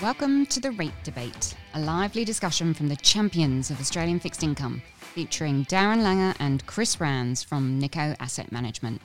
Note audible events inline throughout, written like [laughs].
Welcome to the Rate Debate, a lively discussion from the champions of Australian fixed income, featuring Darren Langer and Chris Rands from Nikko Asset Management.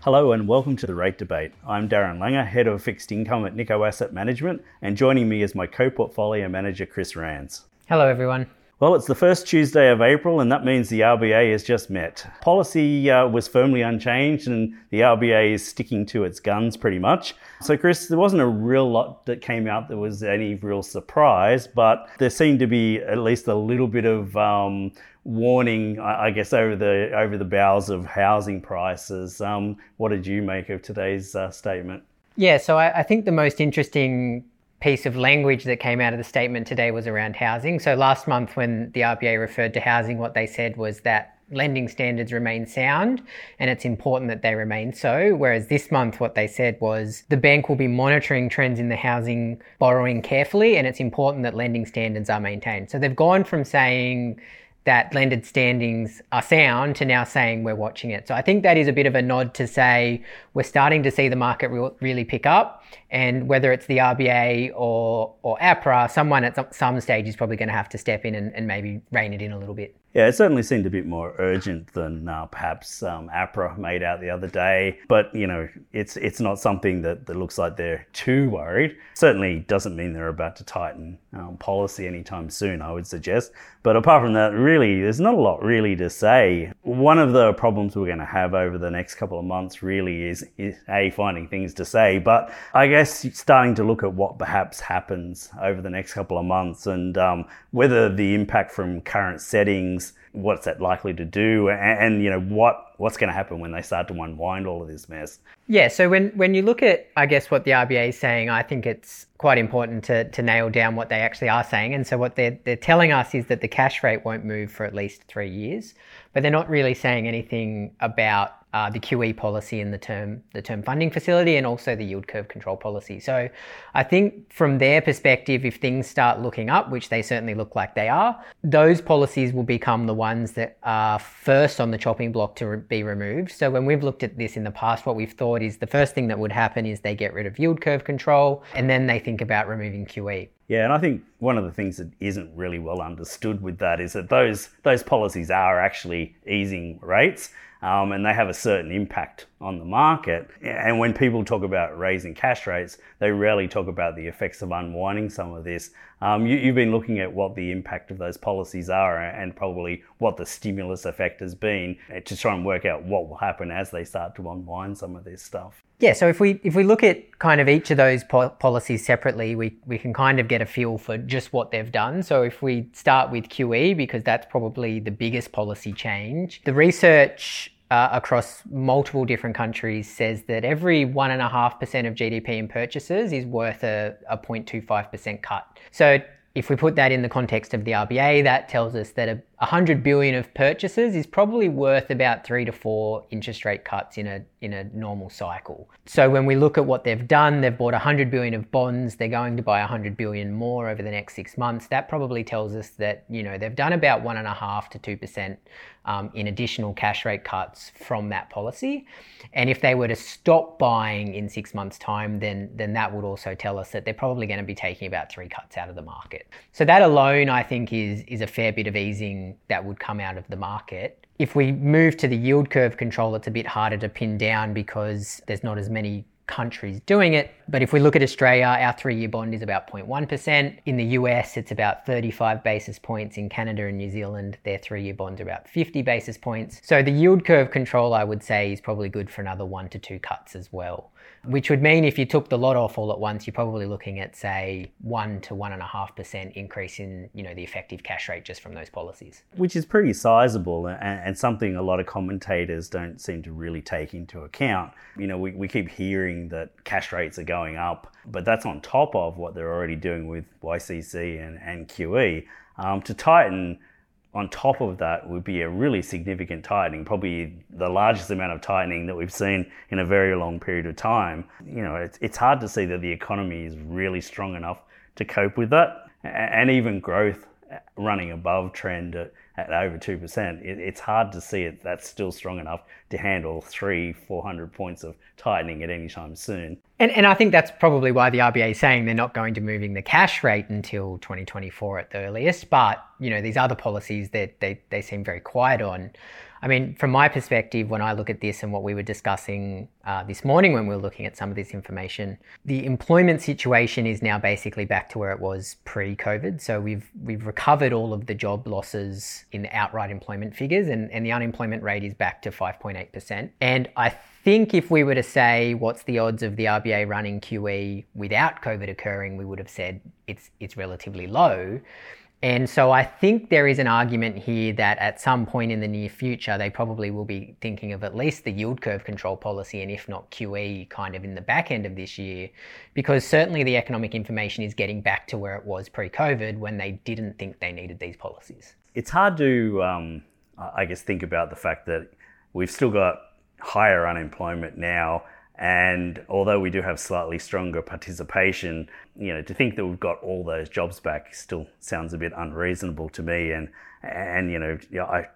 Hello and welcome to the Rate Debate. I'm Darren Langer, Head of Fixed Income at Nikko Asset Management, and joining me is my co-portfolio manager, Chris Rands. Hello, everyone. Well, it's the first Tuesday of April, and that means the RBA has just met. Policy uh, was firmly unchanged, and the RBA is sticking to its guns pretty much. So, Chris, there wasn't a real lot that came out that was any real surprise, but there seemed to be at least a little bit of um, warning, I guess, over the over the bowels of housing prices. Um, what did you make of today's uh, statement? Yeah, so I, I think the most interesting piece of language that came out of the statement today was around housing. So last month, when the RBA referred to housing, what they said was that lending standards remain sound and it's important that they remain so. Whereas this month, what they said was the bank will be monitoring trends in the housing borrowing carefully and it's important that lending standards are maintained. So they've gone from saying that lended standings are sound to now saying we're watching it. So I think that is a bit of a nod to say we're starting to see the market re- really pick up, and whether it's the RBA or or APRA, someone at some stage is probably going to have to step in and, and maybe rein it in a little bit. Yeah, it certainly seemed a bit more urgent than uh, perhaps um, APRA made out the other day. But you know, it's it's not something that, that looks like they're too worried. Certainly doesn't mean they're about to tighten um, policy anytime soon. I would suggest. But apart from that, really, there's not a lot really to say. One of the problems we're going to have over the next couple of months really is, is a finding things to say, but I guess starting to look at what perhaps happens over the next couple of months and um, whether the impact from current settings what's that likely to do? And, and you know what what's going to happen when they start to unwind all of this mess? Yeah so when when you look at i guess what the rba is saying i think it's quite important to to nail down what they actually are saying. And so what they're they're telling us is that the cash rate won't move for at least 3 years but they're not really saying anything about uh, the QE policy and the term the term funding facility and also the yield curve control policy. So I think from their perspective, if things start looking up, which they certainly look like they are, those policies will become the ones that are first on the chopping block to re- be removed. So when we've looked at this in the past, what we've thought is the first thing that would happen is they get rid of yield curve control and then they think about removing QE. Yeah, and I think one of the things that isn't really well understood with that is that those those policies are actually easing rates um, and they have a certain impact on the market. And when people talk about raising cash rates, they rarely talk about the effects of unwinding some of this. Um, you, have been looking at what the impact of those policies are and probably what the stimulus effect has been uh, to try and work out what will happen as they start to unwind some of this stuff. Yeah, so if we if we look at kind of each of those po- policies separately, we we can kind of get a feel for just what they've done. So if we start with QE because that's probably the biggest policy change, the research uh, across multiple different countries says that every 1.5% of GDP in purchases is worth a, a 0.25% cut. So if we put that in the context of the RBA, that tells us that a 100 billion of purchases is probably worth about three to four interest rate cuts in a in a normal cycle. So when we look at what they've done, they've bought 100 billion of bonds. They're going to buy 100 billion more over the next six months. That probably tells us that you know they've done about one and a half to two percent um, in additional cash rate cuts from that policy. And if they were to stop buying in six months' time, then then that would also tell us that they're probably going to be taking about three cuts out of the market. So that alone, I think, is is a fair bit of easing that would come out of the market. If we move to the yield curve control, it's a bit harder to pin down because there's not as many countries doing it. But if we look at Australia, our three year bond is about 0.1%. In the US, it's about 35 basis points. In Canada and New Zealand, their three year bonds are about 50 basis points. So the yield curve control, I would say, is probably good for another one to two cuts as well which would mean if you took the lot off all at once, you're probably looking at say one to one and a half percent increase in you know the effective cash rate just from those policies, which is pretty sizable and, and, something a lot of commentators don't seem to really take into account. You know, we, we keep hearing that cash rates are going up, but that's on top of what they're already doing with YCC and, and QE. Um, to tighten on top of that would be a really significant tightening, probably the largest amount of tightening that we've seen in a very long period of time. You know, it's, it's hard to see that the economy is really strong enough to cope with that. And even growth running above trend at over 2%, it, it's hard to see it that's still strong enough to handle three, 400 points of tightening at any time soon. And, and I think that's probably why the RBA is saying they're not going to moving the cash rate until 2024 at the earliest. But, you know, these other policies that they, they seem very quiet on. I mean, from my perspective, when I look at this and what we were discussing uh, this morning when we were looking at some of this information, the employment situation is now basically back to where it was pre-COVID. So we've we've recovered all of the job losses in the outright employment figures, and, and the unemployment rate is back to 5.8%. And I think if we were to say what's the odds of the RBA running QE without COVID occurring, we would have said it's it's relatively low. And so I think there is an argument here that at some point in the near future, they probably will be thinking of at least the yield curve control policy, and if not QE, kind of in the back end of this year, because certainly the economic information is getting back to where it was pre COVID when they didn't think they needed these policies. It's hard to, um, I guess, think about the fact that we've still got higher unemployment now and although we do have slightly stronger participation, you know, to think that we've got all those jobs back still sounds a bit unreasonable to me. And and you know, I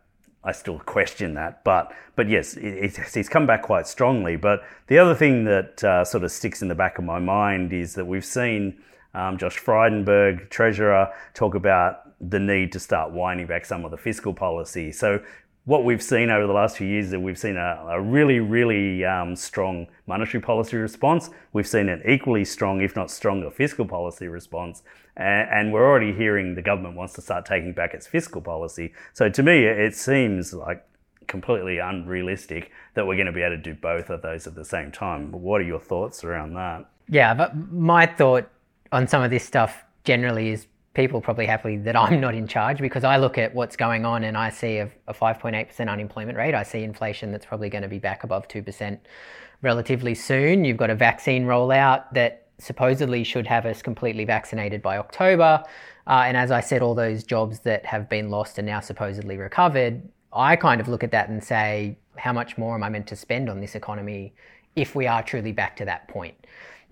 I still question that. But but yes, it, it's come back quite strongly. But the other thing that uh, sort of sticks in the back of my mind is that we've seen um, Josh Frydenberg, Treasurer, talk about the need to start winding back some of the fiscal policy. So what we've seen over the last few years is that we've seen a, a really, really um, strong monetary policy response. We've seen an equally strong, if not stronger, fiscal policy response. And, and, we're already hearing the government wants to start taking back its fiscal policy. So to me, it seems like completely unrealistic that we're going to be able to do both of those at the same time. What are your thoughts around that? Yeah, but my thought on some of this stuff generally is people probably happy that I'm not in charge because I look at what's going on and I see a, a 5.8% unemployment rate. I see inflation that's probably going to be back above 2% relatively soon. You've got a vaccine rollout that supposedly should have us completely vaccinated by October. Uh, and as I said, all those jobs that have been lost are now supposedly recovered. I kind of look at that and say, how much more am I meant to spend on this economy if we are truly back to that point?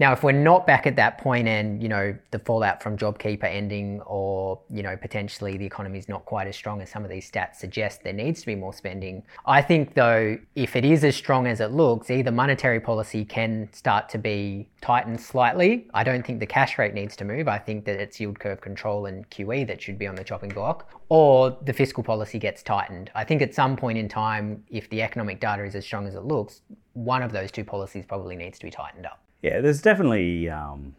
Now, if we're not back at that point and, you know, the fallout from JobKeeper ending or, you know, potentially the economy is not quite as strong as some of these stats suggest, there needs to be more spending. I think, though, if it is as strong as it looks, either monetary policy can start to be tightened slightly. I don't think the cash rate needs to move. I think that it's yield curve control and QE that should be on the chopping block, or the fiscal policy gets tightened. I think at some point in time, if the economic data is as strong as it looks, one of those two policies probably needs to be tightened up. Yeah, there's definitely um,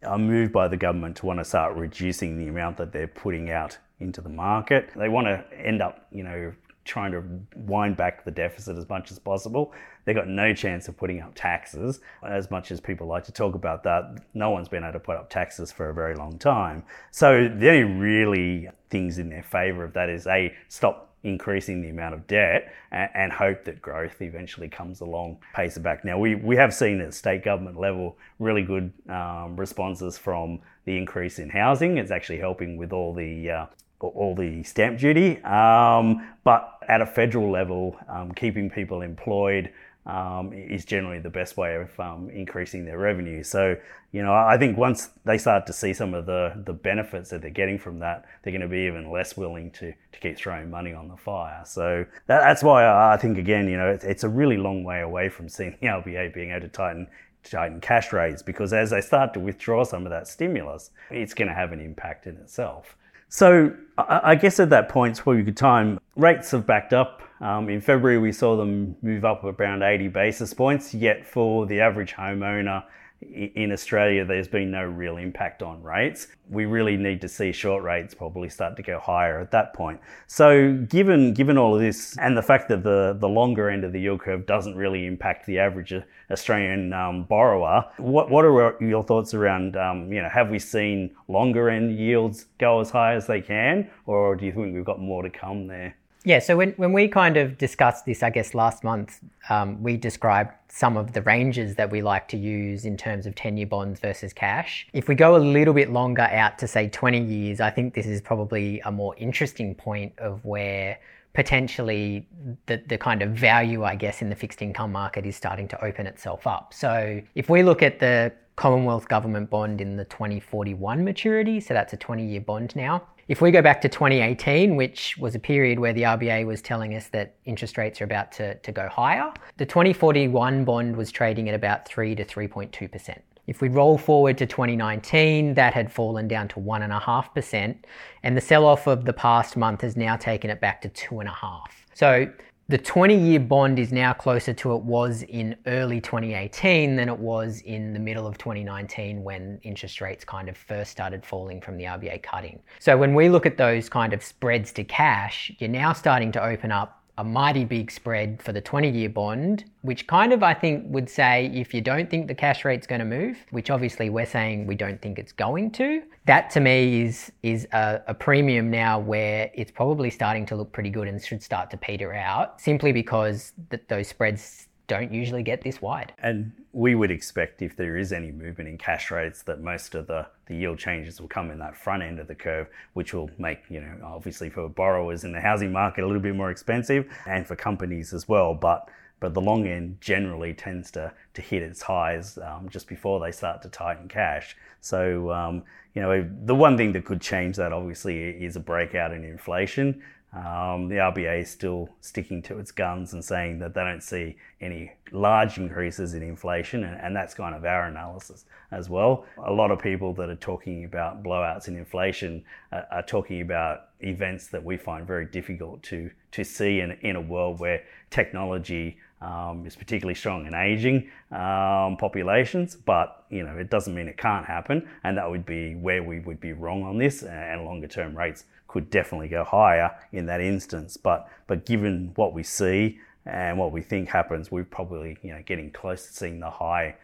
a move by the government to want to start reducing the amount that they're putting out into the market. They want to end up, you know, trying to wind back the deficit as much as possible. They've got no chance of putting up taxes. As much as people like to talk about that, no one's been able to put up taxes for a very long time. So the only really things in their favour of that is a stop increasing the amount of debt and, and, hope that growth eventually comes along, pays it back. Now, we, we have seen at state government level really good um, responses from the increase in housing. It's actually helping with all the uh, all the stamp duty, um, but at a federal level, um, keeping people employed um, is generally the best way of um, increasing their revenue. So, you know, I think once they start to see some of the, the benefits that they're getting from that, they're going to be even less willing to, to keep throwing money on the fire. So that, that's why I think, again, you know, it's, it's a really long way away from seeing the RBA being able to tighten tighten cash rates because as they start to withdraw some of that stimulus, it's going to have an impact in itself. So I guess at that point, it's probably a good time. Rates have backed up um, in February, we saw them move up around 80 basis points, yet for the average homeowner in Australia, there's been no real impact on rates. We really need to see short rates probably start to go higher at that point. So, given given all of this, and the fact that the, the longer end of the yield curve doesn't really impact the average Australian um, borrower, what what are your thoughts around? Um, you know, have we seen longer end yields go as high as they can, or do you think we've got more to come there? Yeah, so when, when we kind of discussed this, I guess last month, um, we described some of the ranges that we like to use in terms of 10 year bonds versus cash. If we go a little bit longer out to say 20 years, I think this is probably a more interesting point of where potentially the, the kind of value, I guess, in the fixed income market is starting to open itself up. So if we look at the Commonwealth government bond in the 2041 maturity, so that's a 20 year bond now if we go back to 2018, which was a period where the RBA was telling us that interest rates are about to, to go higher, the 2041 bond was trading at about 3 to 3.2%. If we roll forward to 2019, that had fallen down to 1.5%, and the sell off of the past month has now taken it back to 2.5. So the 20 year bond is now closer to it was in early 2018 than it was in the middle of 2019 when interest rates kind of first started falling from the RBA cutting. So when we look at those kind of spreads to cash, you're now starting to open up a mighty big spread for the 20 year bond, which kind of I think would say if you don't think the cash rate's going to move, which obviously we're saying we don't think it's going to, that to me is is a, a, premium now where it's probably starting to look pretty good and should start to peter out simply because th- those spreads don't usually get this wide. And we would expect if there is any movement in cash rates that most of the, the yield changes will come in that front end of the curve, which will make, you know, obviously for borrowers in the housing market a little bit more expensive and for companies as well. But but the long end generally tends to, to hit its highs um, just before they start to tighten cash. So, um, you know, the one thing that could change that obviously is a breakout in inflation. Um, the RBA is still sticking to its guns and saying that they don't see any large increases in inflation, and, and, that's kind of our analysis as well. A lot of people that are talking about blowouts in inflation are, are talking about events that we find very difficult to, to see in, in a world where technology um, is particularly strong in aging um, populations, but you know it doesn't mean it can't happen, and that would be where we would be wrong on this, and longer term rates could definitely go higher in that instance. But but given what we see and what we think happens, we're probably you know getting close to seeing the high,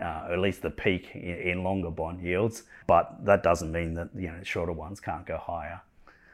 uh, at least the peak in, in longer bond yields. But that doesn't mean that you know shorter ones can't go higher.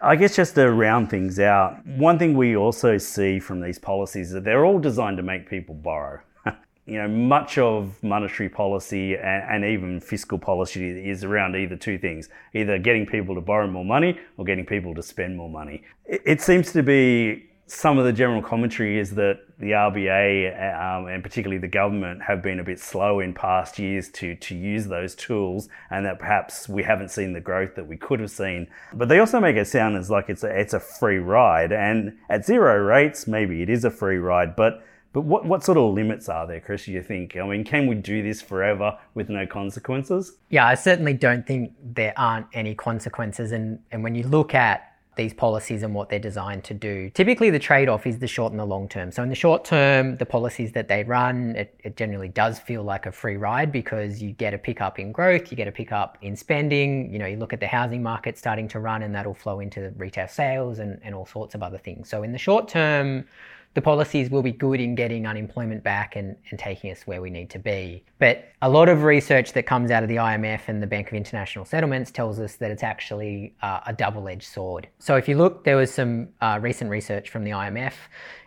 I guess just to round things out, one thing we also see from these policies is that they're all designed to make people borrow. [laughs] you know, much of monetary policy and, and, even fiscal policy is around either two things either getting people to borrow more money or getting people to spend more money. It, it seems to be some of the general commentary is that the RBA um, and particularly the government have been a bit slow in past years to, to use those tools, and that perhaps we haven't seen the growth that we could have seen. But they also make it sound as like it's a, it's a free ride, and at zero rates, maybe it is a free ride, but but what, what sort of limits are there, Chris, do you think? I mean, can we do this forever with no consequences? Yeah, I certainly don't think there aren't any consequences. And, and when you look at these policies and what they're designed to do. Typically, the trade off is the short and the long term. So, in the short term, the policies that they run, it, it, generally does feel like a free ride because you get a pickup in growth, you get a pickup in spending. You know, you look at the housing market starting to run, and that'll flow into retail sales and, and all sorts of other things. So, in the short term, the policies will be good in getting unemployment back and, and taking us where we need to be. But a lot of research that comes out of the IMF and the Bank of International Settlements tells us that it's actually uh, a double edged sword. So if you look, there was some uh, recent research from the IMF,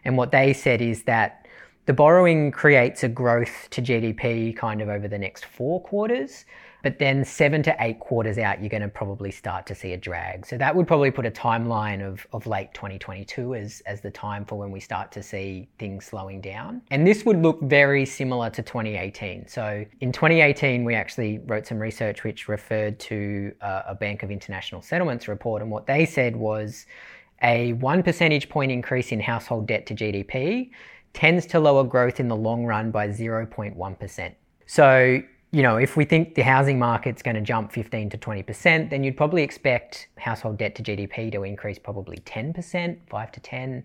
and what they said is that the borrowing creates a growth to GDP kind of over the next four quarters. But then seven to eight quarters out, you're going to probably start to see a drag. So that would probably put a timeline of, of late 2022 as, as the time for when we start to see things slowing down. And this would look very similar to 2018. So in 2018, we actually wrote some research which referred to uh, a Bank of International Settlements report. And what they said was a one percentage point increase in household debt to GDP tends to lower growth in the long run by 0.1%. So you know, if we think the housing market's going to jump 15 to 20%, then you'd probably expect household debt to GDP to increase probably 10%, 5 to 10.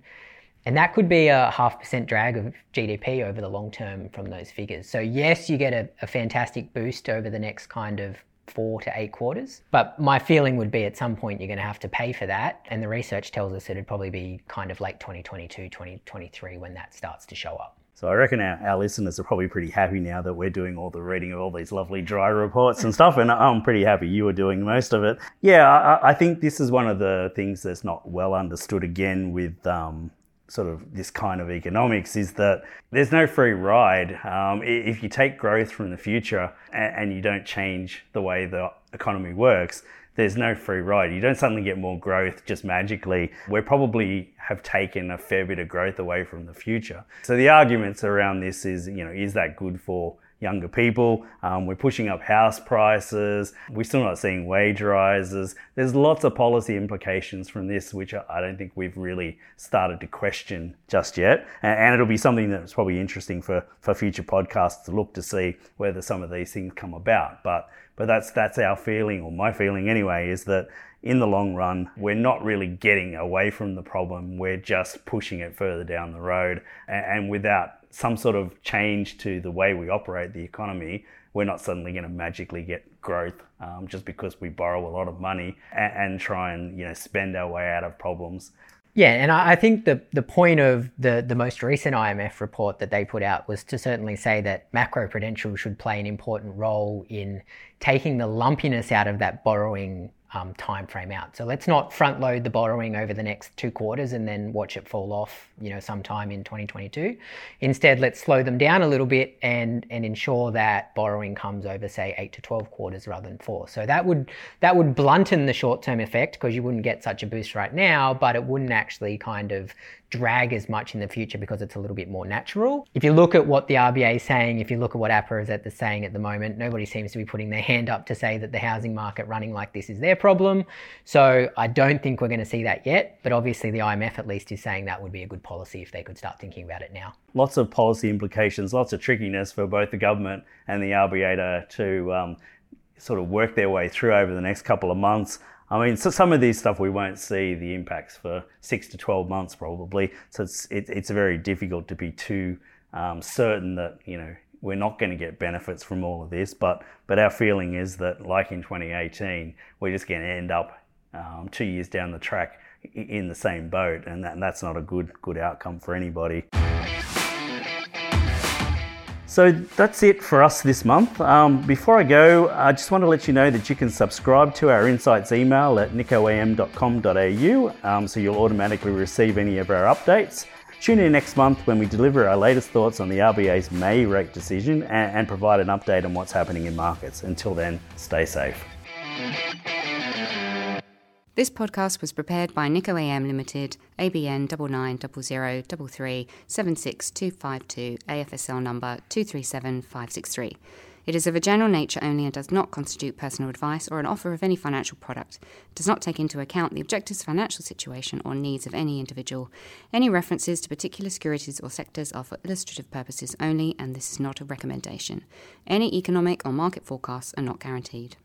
And that could be a half percent drag of GDP over the long term from those figures. So, yes, you get a, a fantastic boost over the next kind of four to eight quarters. But my feeling would be at some point you're going to have to pay for that. And the research tells us it'd probably be kind of late 2022, 2023 when that starts to show up. So I reckon our, our listeners are probably pretty happy now that we're doing all the reading of all these lovely dry reports and stuff. And I'm pretty happy you were doing most of it. Yeah, I, I think this is one of the things that's not well understood again with um, sort of this kind of economics is that there's no free ride. Um, if you take growth from the future and, and you don't change the way the economy works, there's no free ride. You don't suddenly get more growth just magically. We probably have taken a fair bit of growth away from the future. So the arguments around this is, you know, is that good for younger people. Um, we're pushing up house prices. We're still not seeing wage rises. There's lots of policy implications from this, which I don't think we've really started to question just yet. And, and it'll be something that's probably interesting for, for future podcasts to look to see whether some of these things come about. But but that's that's our feeling, or my feeling anyway, is that in the long run, we're not really getting away from the problem. We're just pushing it further down the road. And, without some sort of change to the way we operate the economy, we're not suddenly going to magically get growth um, just because we borrow a lot of money and, and, try and you know spend our way out of problems. Yeah, and I think the the point of the the most recent IMF report that they put out was to certainly say that macroprudential should play an important role in taking the lumpiness out of that borrowing um, time frame out. So let's not front load the borrowing over the next two quarters and then watch it fall off, you know, sometime in 2022. Instead, let's slow them down a little bit and and ensure that borrowing comes over, say, eight to 12 quarters rather than four. So that would that would blunten the short term effect because you wouldn't get such a boost right now, but it wouldn't actually kind of drag as much in the future because it's a little bit more natural. If you look at what the RBA is saying, if you look at what APRA is at the saying at the moment, nobody seems to be putting their hand up to say that the housing market running like this is their problem. So I don't think we're going to see that yet. But obviously, the IMF at least is saying that would be a good policy if they could start thinking about it now. Lots of policy implications, lots of trickiness for both the government and the RBA to, to um, sort of work their way through over the next couple of months. I mean, so some of these stuff we won't see the impacts for six to 12 months probably. So it's, it, it's very difficult to be too um, certain that, you know, we're not going to get benefits from all of this. But, but our feeling is that, like in 2018, we're just going to end up um, two years down the track in the same boat. And, that, and that's not a good, good outcome for anybody. So that's it for us this month. Um, before I go, I just want to let you know that you can subscribe to our Insights email at nikkoam.com.au um, so you'll automatically receive any of our updates. Tune in next month when we deliver our latest thoughts on the RBA's May rate decision and, and provide an update on what's happening in markets. Until then, stay safe. This podcast was prepared by Nikko AM Limited, ABN 990033 76252, AFSL number 237563. It is of a general nature only and does not constitute personal advice or an offer of any financial product. It does not take into account the objectives, financial situation, or needs of any individual. Any references to particular securities or sectors are for illustrative purposes only, and this is not a recommendation. Any economic or market forecasts are not guaranteed.